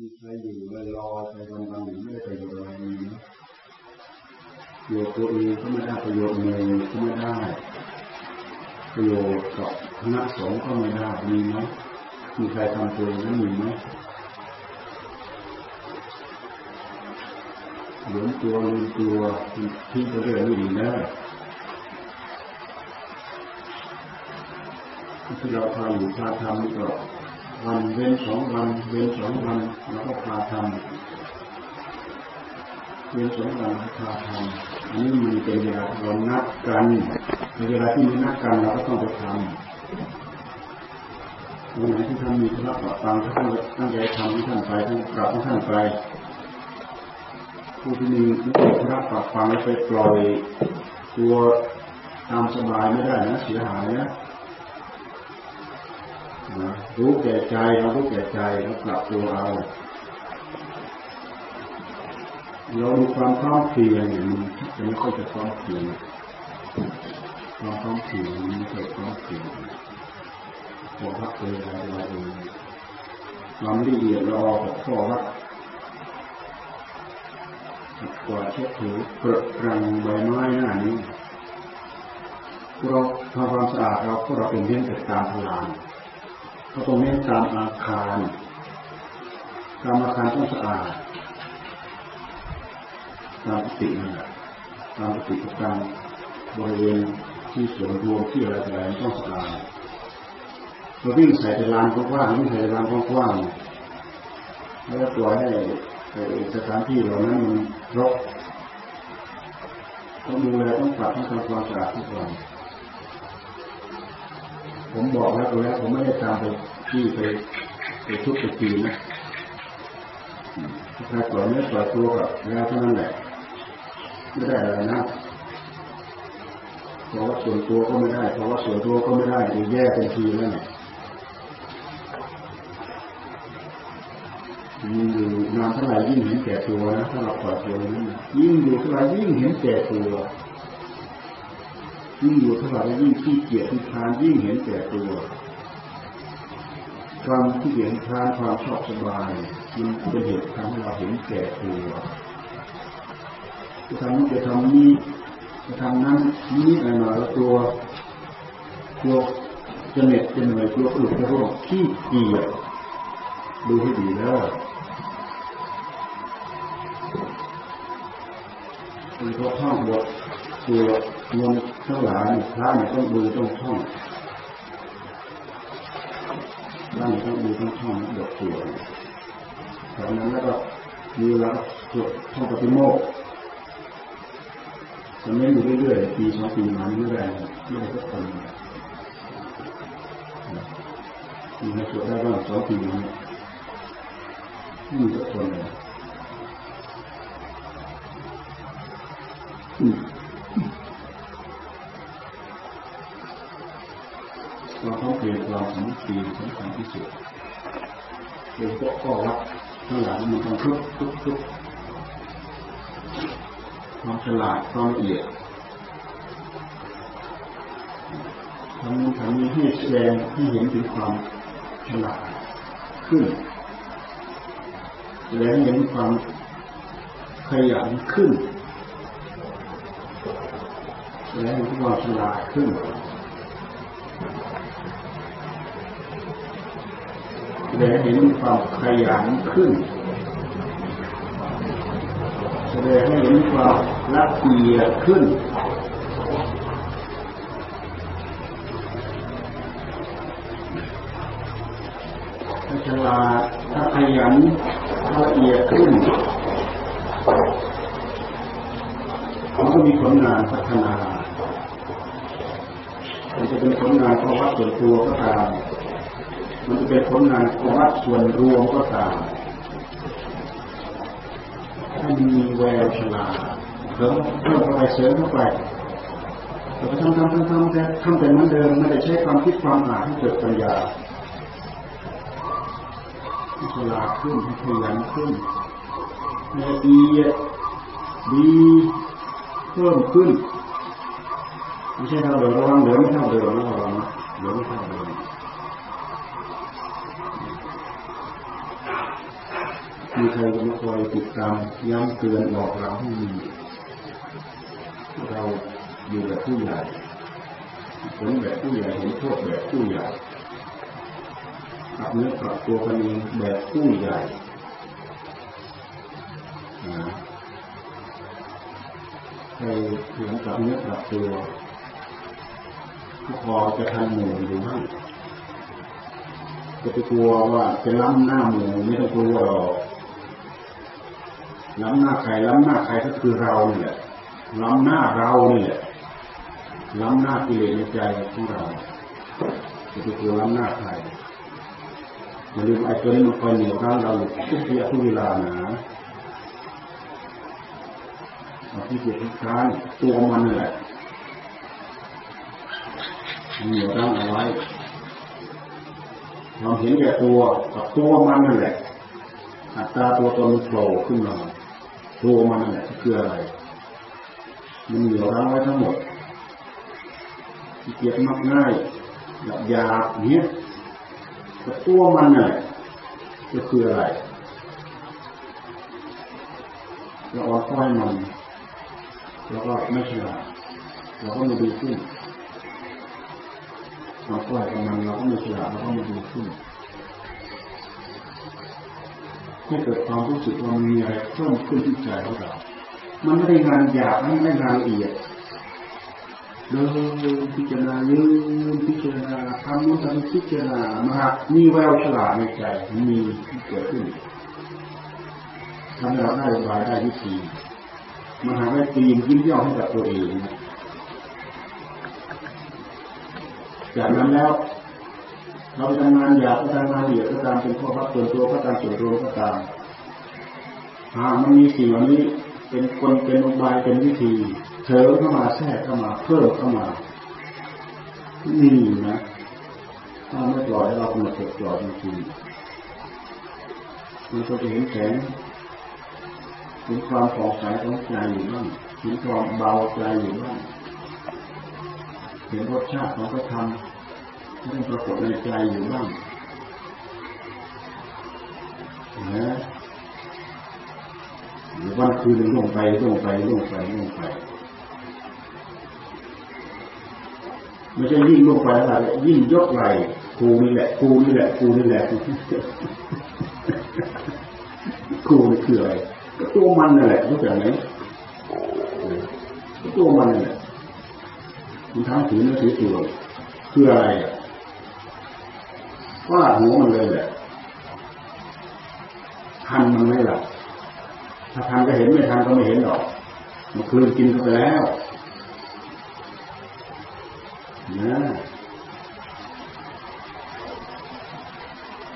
มีใครอยู่แล้วรอใครวันวันไม่ได้ประโยชน์อะไรมีนะโยชน์ตัวเองก็ไม่ได้ประโยชน์เองก็ไม่ได้ ประโยชน์กับคณะสงฆ์ก็ไม่ได้มีไหมมีใครทำตัวนั้นมีไหมหลงตัวลืมตัวที่จะเรื่องไม่ดีได้ที่เราทำอยู่พาทำนี่ก็ วันเว้นสองวันเว้นสองวันเราก็พาทำเว้นสองวันพาทำอันนี้มันเป็นเวลาเรานัดกันในเวลาที่มีนัดกันเราก็ต้องไปทำวันไหนที่ท่านมีธุระปะปังท่านตั้งใจทำที่ท่านไปท่านกลับที่ท่านไปผู้ที่มีธุระปะปังแล้วไปปล่อยตัวตามสบายไม่ได้นะเสียหายนะ รู้แก่ใจเรารู้แก่ใจแล้วกลับตัวเราเราดูความพร้อมเพรียงเนี่ยมันจะไม่ค่อยจะพร้อมเพรียงความพร้อมเพรียงมันไม่ค่อยพร้อมเพรียงหัวพักเลยอะไรอะไรเองความละเอียดราออกข้อวัดกว่าเช็ดถูเปรอะรังใบไม้หน้านี้เราทำความสะอาดเราก็เราเป็นเรื่องแต่ตามพลาน ก็ตรงนี้ตามอาคารตามอาคารต้องสะอาดตามปฏินั่นแหละตามปฏิประการบริเวณที่ส่วนรวมที่อะไรอะไรต้องสะอาดเราวิ่งใส่ในลานกว้างวิ่งใส่ในลานกว้างแล้วปล่อยให้สถานที่เหล่านั้นมันรกต้องดูแลต้องปรับต้องทำความสะอาดทุกวัน ผมบอกแล้วตัวแล้ว ผมไม่ได้ตามไปที่ไปไปทุกไปตีนะถ้าปล่อยเนื้อปล่อยตัวกับแล้วเท่านั้นแหละไม่ได้อะไรนะเพราะว่าส่วนตัวก็ไม่ได้เพราะว่าส่วนตัวก็ไม่ได้จะแยกเป็นทีแล้วเนี่ยยิ่งอยู่นานเท่าไหร่ยิ่งเห็นแก่ตัวนะถ้าเราปล่อยตัวนั้นยิ่งอยู่เท่าไหร่ยิ่งเห็นแก่ตัว ยิ่งอยู่เท่าไหร่ยิ่งขี้เกียจที่ทานยิ่งเห็นแก่ตัวความที่เห็นทานความชอบสบายมันเป็นเหตุทำให้เราเห็นแก่ตัวจะทำนี้จะทำนี้จะทำนั้นนี้หน่อยแล้วตัวตัวจะเหน็ดจะเหนื่อยตัวกระดูกจะโรคขี้เกียจดูให้ดีแล้วเป็นเพราท่องบท ตัวมนทั้งหลายพระเนี่ยต้องดูต้องท่องร่งต้องดูต้องท่องบทสวดจากนั้นแล้วก็มีเวลาสวดท่องปฏิโมกข์จะไม่อยู่เรื่อยๆปีสองปีมาไม่ได้ไม่ได้ทุกคนมีใครสวดได้บ้างสองปีนี้ไม่มีทุกคนเลย เราต้องเปลี่ยนความสำคัญสำคัญที่สุดโดยเฉพาะข้อวัดทั้งหลายมันต้องทุกทุกทุกความฉลาดความละเอียดทำนี้ทำนี้ให้แสดงให้เห็นถึงความฉลาดขึ้นแสดงเห็นความขยันขึ้นแสดงให้เห็นความฉลาดขึ้น แสดงให้เห็นความขยันขึ้นแสดงให้เห็นความละเอียดขึ้น ถ้าฉลาดถ้าขยันละเอียดขึ้นมันก็มีผลงานพัฒนามันจะเป็นผลงานของวัดส่วนตัวก็ตาม มันจะเป็นผลงานของวัดส่วนรวมก็ตามถ้ามีแววฉลาดเพิ่มเพิ่มเข้าไปเสริมเข้าไปเราก็ทำทำทำทำแต่ทำแต่เหมือนเดิมไม่ได้ใช้ความคิดความอ่าให้เกิดปัญญาให้ฉลาดขึ้นให้ขยันขึ้นละเอียดดีเพิ่มขึ้นไม่ใช่เท่าเดิมระวังเหลือไม่เท่าเดิมนะระวังเหลือไม่เท่าเดิม มีใครมาคอยติดตามย้ำเตือนบอกเราให้มีเราอยู่แบบผู้ใหญ่ผลแบบผู้ใหญ่เห็นโทษแบบผู้ใหญ่กับเนื้อกับตัวกันเองแบบผู้ใหญ่นะให้เหมือนกับเนื้อกับตัวพอจะทันหมู่หรือไม่จะไปกลัวว่าจะล้ำหน้าหมู่ไม่ต้องกลัวหรอก ล้ำหน้าใครล้ำหน้าใครก็คือเราเนี่ยล้ำหน้าเราเนี่ยล้ำหน้ากิเลสในใจของเราจะไปกลัวล้ำหน้าใครอย่าลืมไอ้ตัวนี้มันคอยเหนี่ยวรั้งเราทุกทีทุกเวลานะเอาที่เกียรติค้านตัวมันนี่แหละเหนี่ยวรั้งเอาไว้เราเห็นแก่ตัวกับตัวมันนั่นแหละอัตตาตัวตนโผล่ขึ้นมา ตัวมันเนั่นแหละคืออะไร มันเหนียวรั้งไว้ทั้งหมดเกียดมักง่ายหยับยาเนี้ยแต่ตัวมันน่ะก็คืออะไรเราอ่อนค่อยมันแล้วก็ไม่ฉลาดเราก็ไม่ดีขึ้นเราค่อยกับมันเราก็ไม่ฉลาดเราก็ไม่ดีขึ้น ให้เกิดความรู้สึกว่ามันมีอะไรเพิ่มขึ้นที่ใจของเรา มันไม่ได้งานหยาบไม่ได้งานละเอียดเดินพิจารณายืนพิจารณาทำนู้นทำพิจารณามามีแววฉลาดในใจมีที่เกิดขึ้นทำให้เราได้บายได้วิธีมาหาได้ตีนยิ้มย่องให้กับตัวเองจากนั้นแล้ว เราไปทำงานอยากก็ทำงานเดียดก็ตามเป็นข้อพักส่วนตัวก็ตามส่วนรวมก็ตามหากมันมีสิ่งเหล่านี้เป็นคนเป็นอุบายเป็นวิธีเสริมเข้ามาแทรกเข้ามาเพิ่มเข้ามานี่นะถ้าไม่ปล่อยเรากำหนดจดจ่อจริงๆมันก็จะเห็นแสงเห็นความผ่องใสของใจอยู่บ้างเห็นความเบาใจอยู่บ้างเห็นรสชาติของพระธรรม ที่ปรากฏในใจอยู่บ้างนะหรือวันคืนลงไปลงไปลงไปลงไปไม่ใช่ยิ่งลงไปอะไรยิ่งยกไหลกูนี่แหละกูนี่แหละกูนี่แหละกูนี่คืออะไรก็ตัวมันนั่นแหละรู้จักไหมก็ตัวมันนั่นแหละมันทั้งถือเนื้อถือตัวคืออะไรอะ ว่าหัวมันเลยแหละทันมันไม่หลับถ้าทันก็เห็นไม่ทันก็ไม่เห็นหรอกมันคืนกินไปแล้วนะ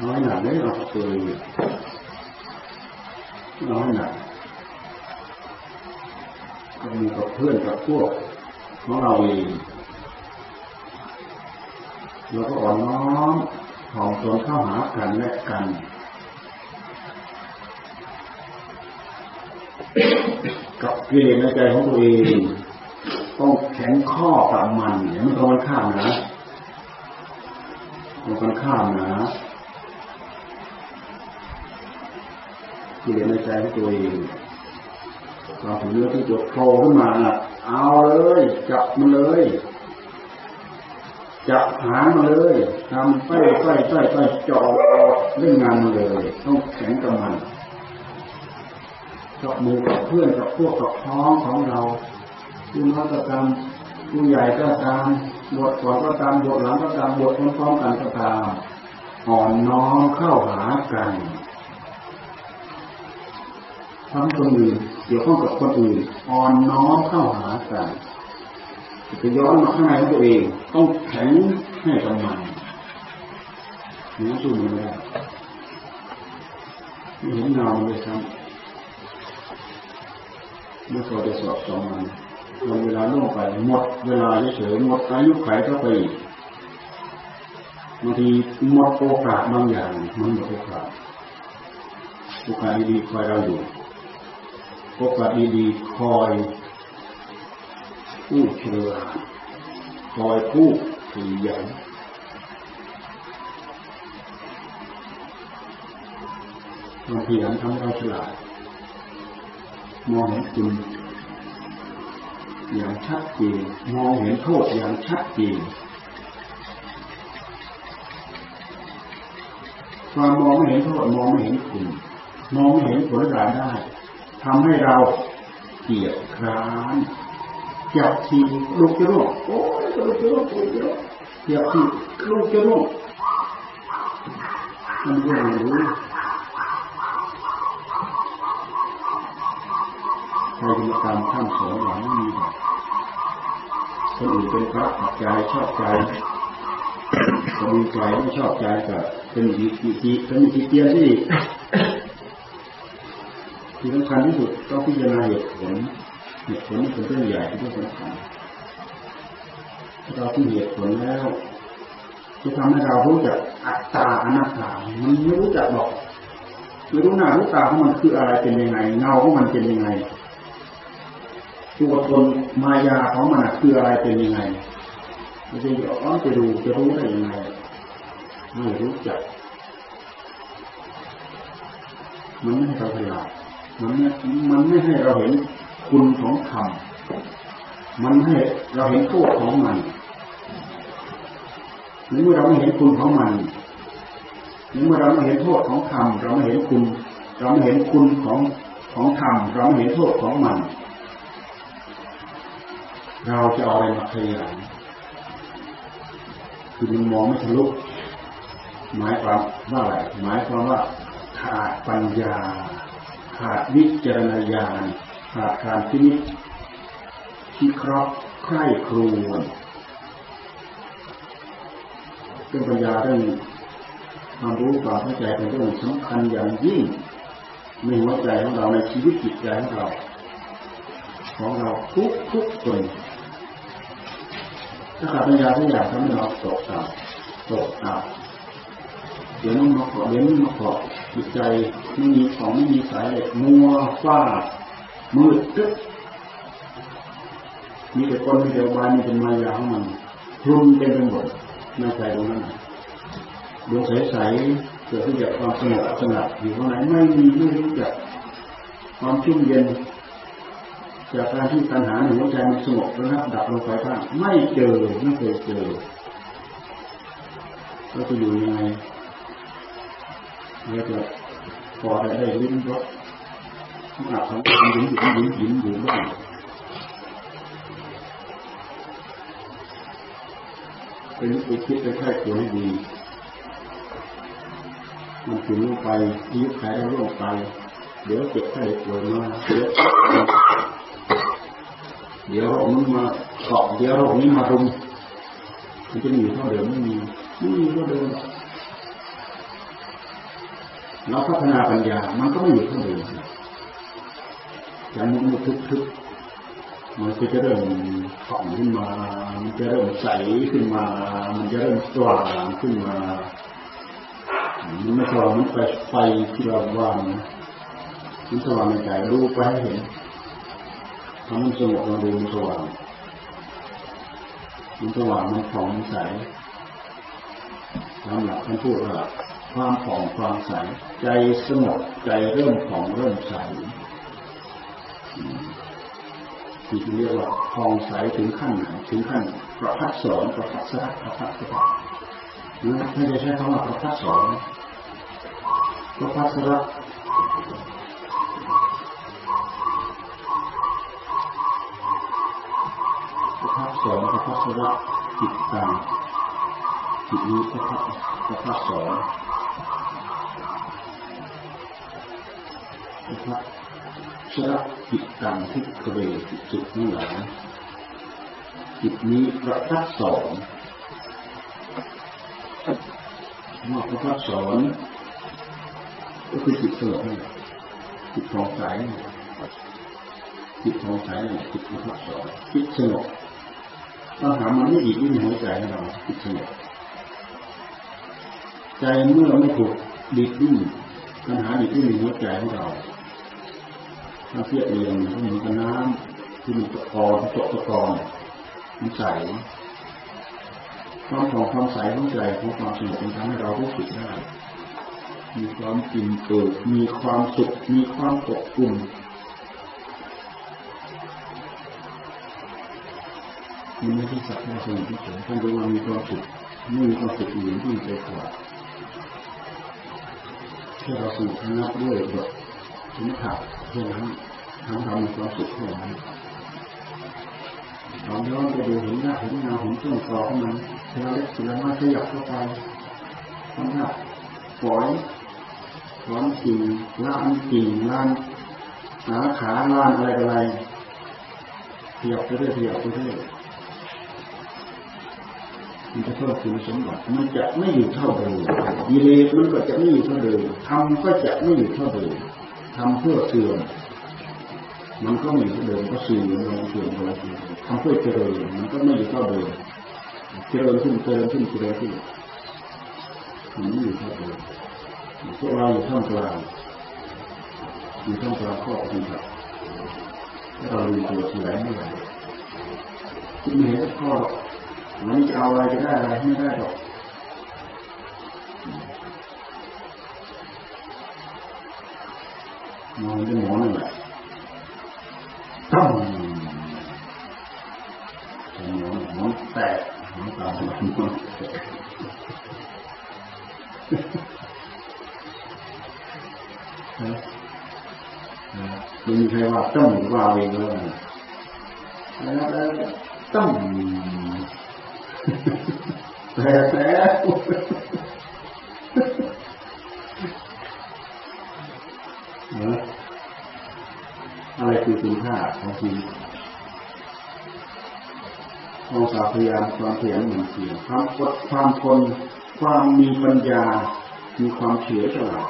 น้อยหนักไม่เอาตัวน้อยหนักก็มีกับเพื่อนกับพวกของเราเองเราก็อ่อนน้อม ถ่อมตนเข้าหากันและกันกับเกลียในใจของตัวเองต้องแข็งข้อกับมันเนี่ยมันตรงกันข้ามนะตรงกันข้ามนะที่เรียนในใจของตัวเองเราถึงเรื่อที่ตัวโผล่ขึ้นมาเอาเลย จับมันเลย จับหางมาเลย ทำไปไปไปไปจ่อเรื่องงานมาเลย ต้องแข็งกับมันกับหมือกับเพื่อนกับพวกกับพ้องของเราผู้น้อยก็ตามผู้ใหญ่ก็ตามบทก่อนก็ตามบทหลังก็ตามบทพร้อมๆกันก็ตามอ่อนน้อมเข้าหากันทำคนอื่นเกี่ยวข้องกับคนอื่นอ่อนน้อมเข้าหากันจะย้อนมาข้างในตัวเอง ต้องแข็งให้กำลัง นี้สู้ไม่ได้ไม่เห็นเงาเลยครับเมื่อพอจะสอบสองมันวันเวลาล่วงไปหมดเวลาเฉยหมดอายุไขเข้าไปบางทีหมดโอกาสบางอย่างมันหมดโอกาสโอกาสดีคอยเราอยู่โอกาสดีคอยผู้เชื่อคอยผู้ขยัน ทความขยันทำเราฉลาดมองเห็นคุณอย่างชัดเจนมองเห็นโทษอย่างชัดเจนความมองไม่เห็นโทษมองไม่เห็นคุณมองไม่เห็นผลการได้ทำให้เราเกียดคร้านจับทีลูกจะร่วงโอ้ยลูกจะร่วงลูกจะร่วงจับทีลูกจะร่วงมันก็รู้ ใครจะมาตามข้ามสอนหลังไม่มีคนอื่นเป็นพระขับใจชอบใจคนมีใจไม่ชอบใจก็เป็นอีกอีกเป็นอีกเกียร์ที่ที่สำคัญที่สุดต้องพิจารณาเหตุผลเหตุผลนี่เป็นเรื่องใหญ่ที่ต้องสำคัญเราที่เหตุผลแล้วจะทำให้เรารู้จักอัตตาอนัตตา มันไม่รู้จักหรอกไม่รู้หน้ารู้ตาของมันคืออะไรเป็นยังไง เงาของมันเป็นยังไง ตัวตนมายาของมันคืออะไรเป็นยังไงม่ใช่อ๋อจะดูจะรู้ได้ยังไงไม่รู้จัก มันไม่ให้เราฉลาดมันไม่มันไม่ให้เราเห็นคุณของธรรมมันให้เราเห็นโทษของมันเมื่อเราไม่เห็นคุณของมันเมื่อเราไม่เห็นโทษของธรรมเราไม่เห็นคุณ เราไม่เห็นคุณของของธรรมเราไม่เห็นโทษของมัน เราจะเอาอะไรมาขยายคือมันมองไม่ทะลุหมายความว่าอะไรหมายความว่าขาดปัญญา ขาดวิจารณญาณขาดการพินิจที่ครอบใคร่ครวญเรื่องปัญญาเรื่องความรู้ความเข้าใจเป็นเรื่องสำคัญอย่างยิ่งในหัวใจของเราในชีวิตจิตใจของเรา ของเราทุกทุกคน ถ้าขาดปัญญาทุกอย่างทำให้เราตกต่ำตกต่ำเดี๋ยวนู้นมาเกาะเดี๋ยวนี้มาเกาะจิตใจไม่มีของไม่มีสายเลยมัวฟ้ามืดตึ๊บมีแต่คนมีแต่วานมีแต่มายาของมันรุนเต็มไปหมดในใจตรงนั้นดวงใสๆเกิดขึ้นจากความสงบสงัดอยู่ข้างในไม่มีไม่รู้จักความชุ่มเย็น จากการที่ปัญหาในหัวใจมันสงบระงับดับลงไปบ้างไม่เจอไม่เคยเจอก็จะอยู่ยังไงแล้วจะพอได้ได้ลิ้มรสอาบของหยินหยินหยินหยินอยู่บ้างเป็นไปคิดไปแค่ตัวให้ดีมันถึงลงไปยืดแผลได้ลงไป เดี๋ยวเจ็บไข้ปวยมาเดี๋ยว เดี๋ยวโรคนี้มาเกาะเดี๋ยวโรคนี้มารุมมันจะมีเท่าเดิมไม่มีไม่มีเท่าเดิมเราพัฒนาปัญญา มันก็ไม่อยู่เท่าเดิมอย่างมุมทึกทึกมันก็จะเริ่มผ่องขึ้นมา มันจะเริ่มใสขึ้นมา มันจะเริ่มสว่างขึ้นมามันไม่สว่างมันไปไฟที่เราวางมันสว่างในใจรู้ไปให้เห็น ทำมันสงบเราดูมันสว่างมันสว่างมันผ่องมันใสตามหลักท่านพูดว่าความผ่องความใส ใจสงบใจเริ่มผ่องเริ่มใสที่เรียกว่าทองใสถึงขั้นไหนถึงขั้นประพัดสอนประพัดสระประพัดสระหรือไม่ได้ใช้คำว่าประพัดสอนประพัดสระประพัด สอนประพัดสระจิตตามจิตนี้ประพัดประพัดสอนประพัดชระจิตตังทิกเวจิตนี้หลายจิตนี้ประทับสอนเมื่อประทับสอนก็คือจิตสงบจิตทองใสจิตทองใสจิตประทับสอนจิตสงบ ปัญหามันไม่ดีที่ในหัวใจเราจิตสงบใจเมื่อไม่ถูกดีดดิ้นปัญหาดีที่ในหัวใจของเราถ้าเทียบเรียงก็เหมือนกับน้ำที่มีตะกอนตกตะกอนมันใสความของความใสของใจของความสงบมันทำให้เรารู้สึกได้มีความอิ่มเอิบมีความสุขมีความอบอุ่น มันไม่ใช่สักแค่ใช่สนุกเฉยท่านรู้ว่ามีความสุขไม่มีความสุขอื่นที่ใจกว่าแค่เราสนุกนับด้วยแบบสมถะเพื่อนั้นทำทำมีความสุขเท่านั้นลองย้อนไปดูเห็นหน้าเห็นเงาเห็นต้นตอของมันเทเล็กสีน้อยขยับเข้าไปทำหน้าปล่อยถอนกิ่งล้านกิ่งล้านหาขาล้านอะไรอะไรขยับไปเรื่อยขยับไปเรื่อย มันจะเพิ่มคุณสมบัติมันจะไม่อยู่เท่าเดิมดีเลมันก็จะไม่อยู่เท่าเดิมทำก็จะไม่อยู่เท่าเดิมทำเพื่อเสื่อมมันก็ไม่อยู่เท่าเดิมก็เสื่อมลงเสื่อมลงทำเพื่อเจริญมันก็ไม่อยู่เท่าเดิมเจริญขึ้นเจริญขึ้นเจริญขึ้นมันไม่อยู่เท่าเดิมพวกเราอยู่ท่ามกลางอยู่ท่ามกลางข้อปฏิบัติถ้าเราลืมตัวทีไรไม่ไหวคิดไม่เห็นข้อ มันจะเอาอะไรจะได้อะไรไม่ได้หรอกมองเป็นหมอนั่นแหละตั้มหมอหมอแตกหมอตาหมอแตกไม่มีใครว่าต้องว่าเองเลยแล้วต้อง แต่แต่อะไรคือคุณค่าของชีวิตความสาพยายามความเพียรหนึ่งเสียความอดความทนความมีปัญญา มีความเฉลียวฉลาด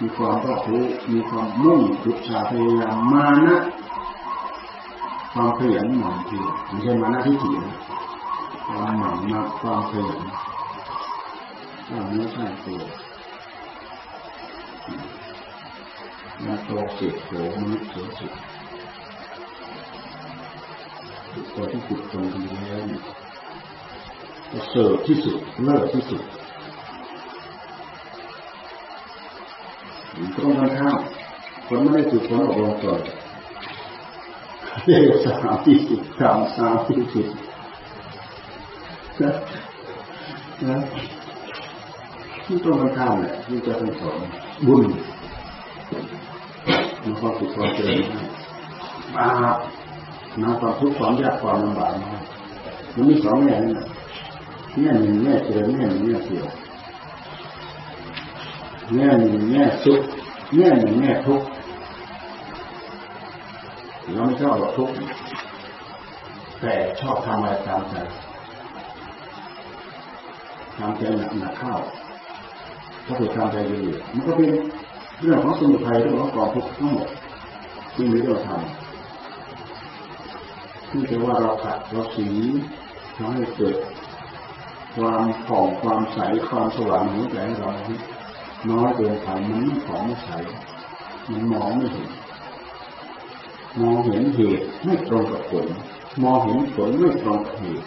มีความรอบรู้มีความมุ่งจุดชาพยายามมานะ ความเพียรหมั่นเพียรไม่ใช่มานะที่เถียง ความหมั่นมาความเพียรว่าไม่ใช่ตัวนาโตเสกโสมนุษย์เสือสุดตัวที่ฝึกตรงดีแล้วเนี่ยเสริฐที่สุดเลิศที่สุดตรงกันข้ามคนไม่ได้ฝึกคนอบรมก่อนเรียกสามที่สิบสามสามที่สิบ นะนะที่ตรงกันข้ามเนี่ยที่จะเป็นสอนบุญมีความสุขความเจริญบาปนะความทุกข์ความยากความลำบากมามันมีสองแง่างนี่แง่หนึ่งแง่เจริญแง่หนึ่งแง่เสียแง่หนึ่งแง่สุขแง่หนึ่งแง่ทุกข์เราไม่ชอบหรอกทุกข์แต่ชอบทำอะไรตามใจ ทำใจหนักหนักเข้าถ้าเกิดทำใจเยอะมันก็เป็นเรื่องของสมุทัยเรื่องของกองทุกข์ทั้งหมดที่มีเราทำที่จะว่าเราขัดเราสีทำให้เกิดความผ่องความใสความสว่างหัวใจเราน้อยเกินไปมันไม่ผ่องไม่ใสมันมองไม่เห็นมองเห็นเหตุไม่ตรงกับผลมองเห็นผลไม่ตรงกับเหตุ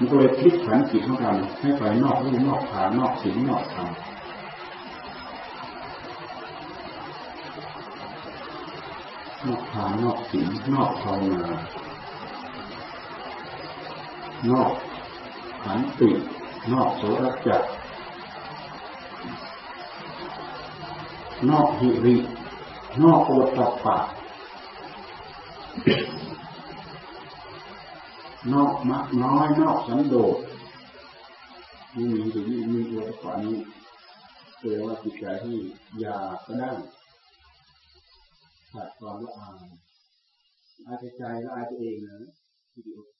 มันก็เลยพลิกผันจิตของกันให้ไปนอกรูนอกฐานนอกสิ่งนอกธรรมนอกฐานนอกสิ่งนอกภาวนานอกขันติ นอกโสรจักนอกหิริ นอกโอตปะ นอกมักน้อยนอกสันโดษนี่มีตรงมีโอตปะนี้แสดงว่าจิตใจที่ยาก็ได้ขาดความละอายอายใจและอายตัวเองนะที่โอตปะ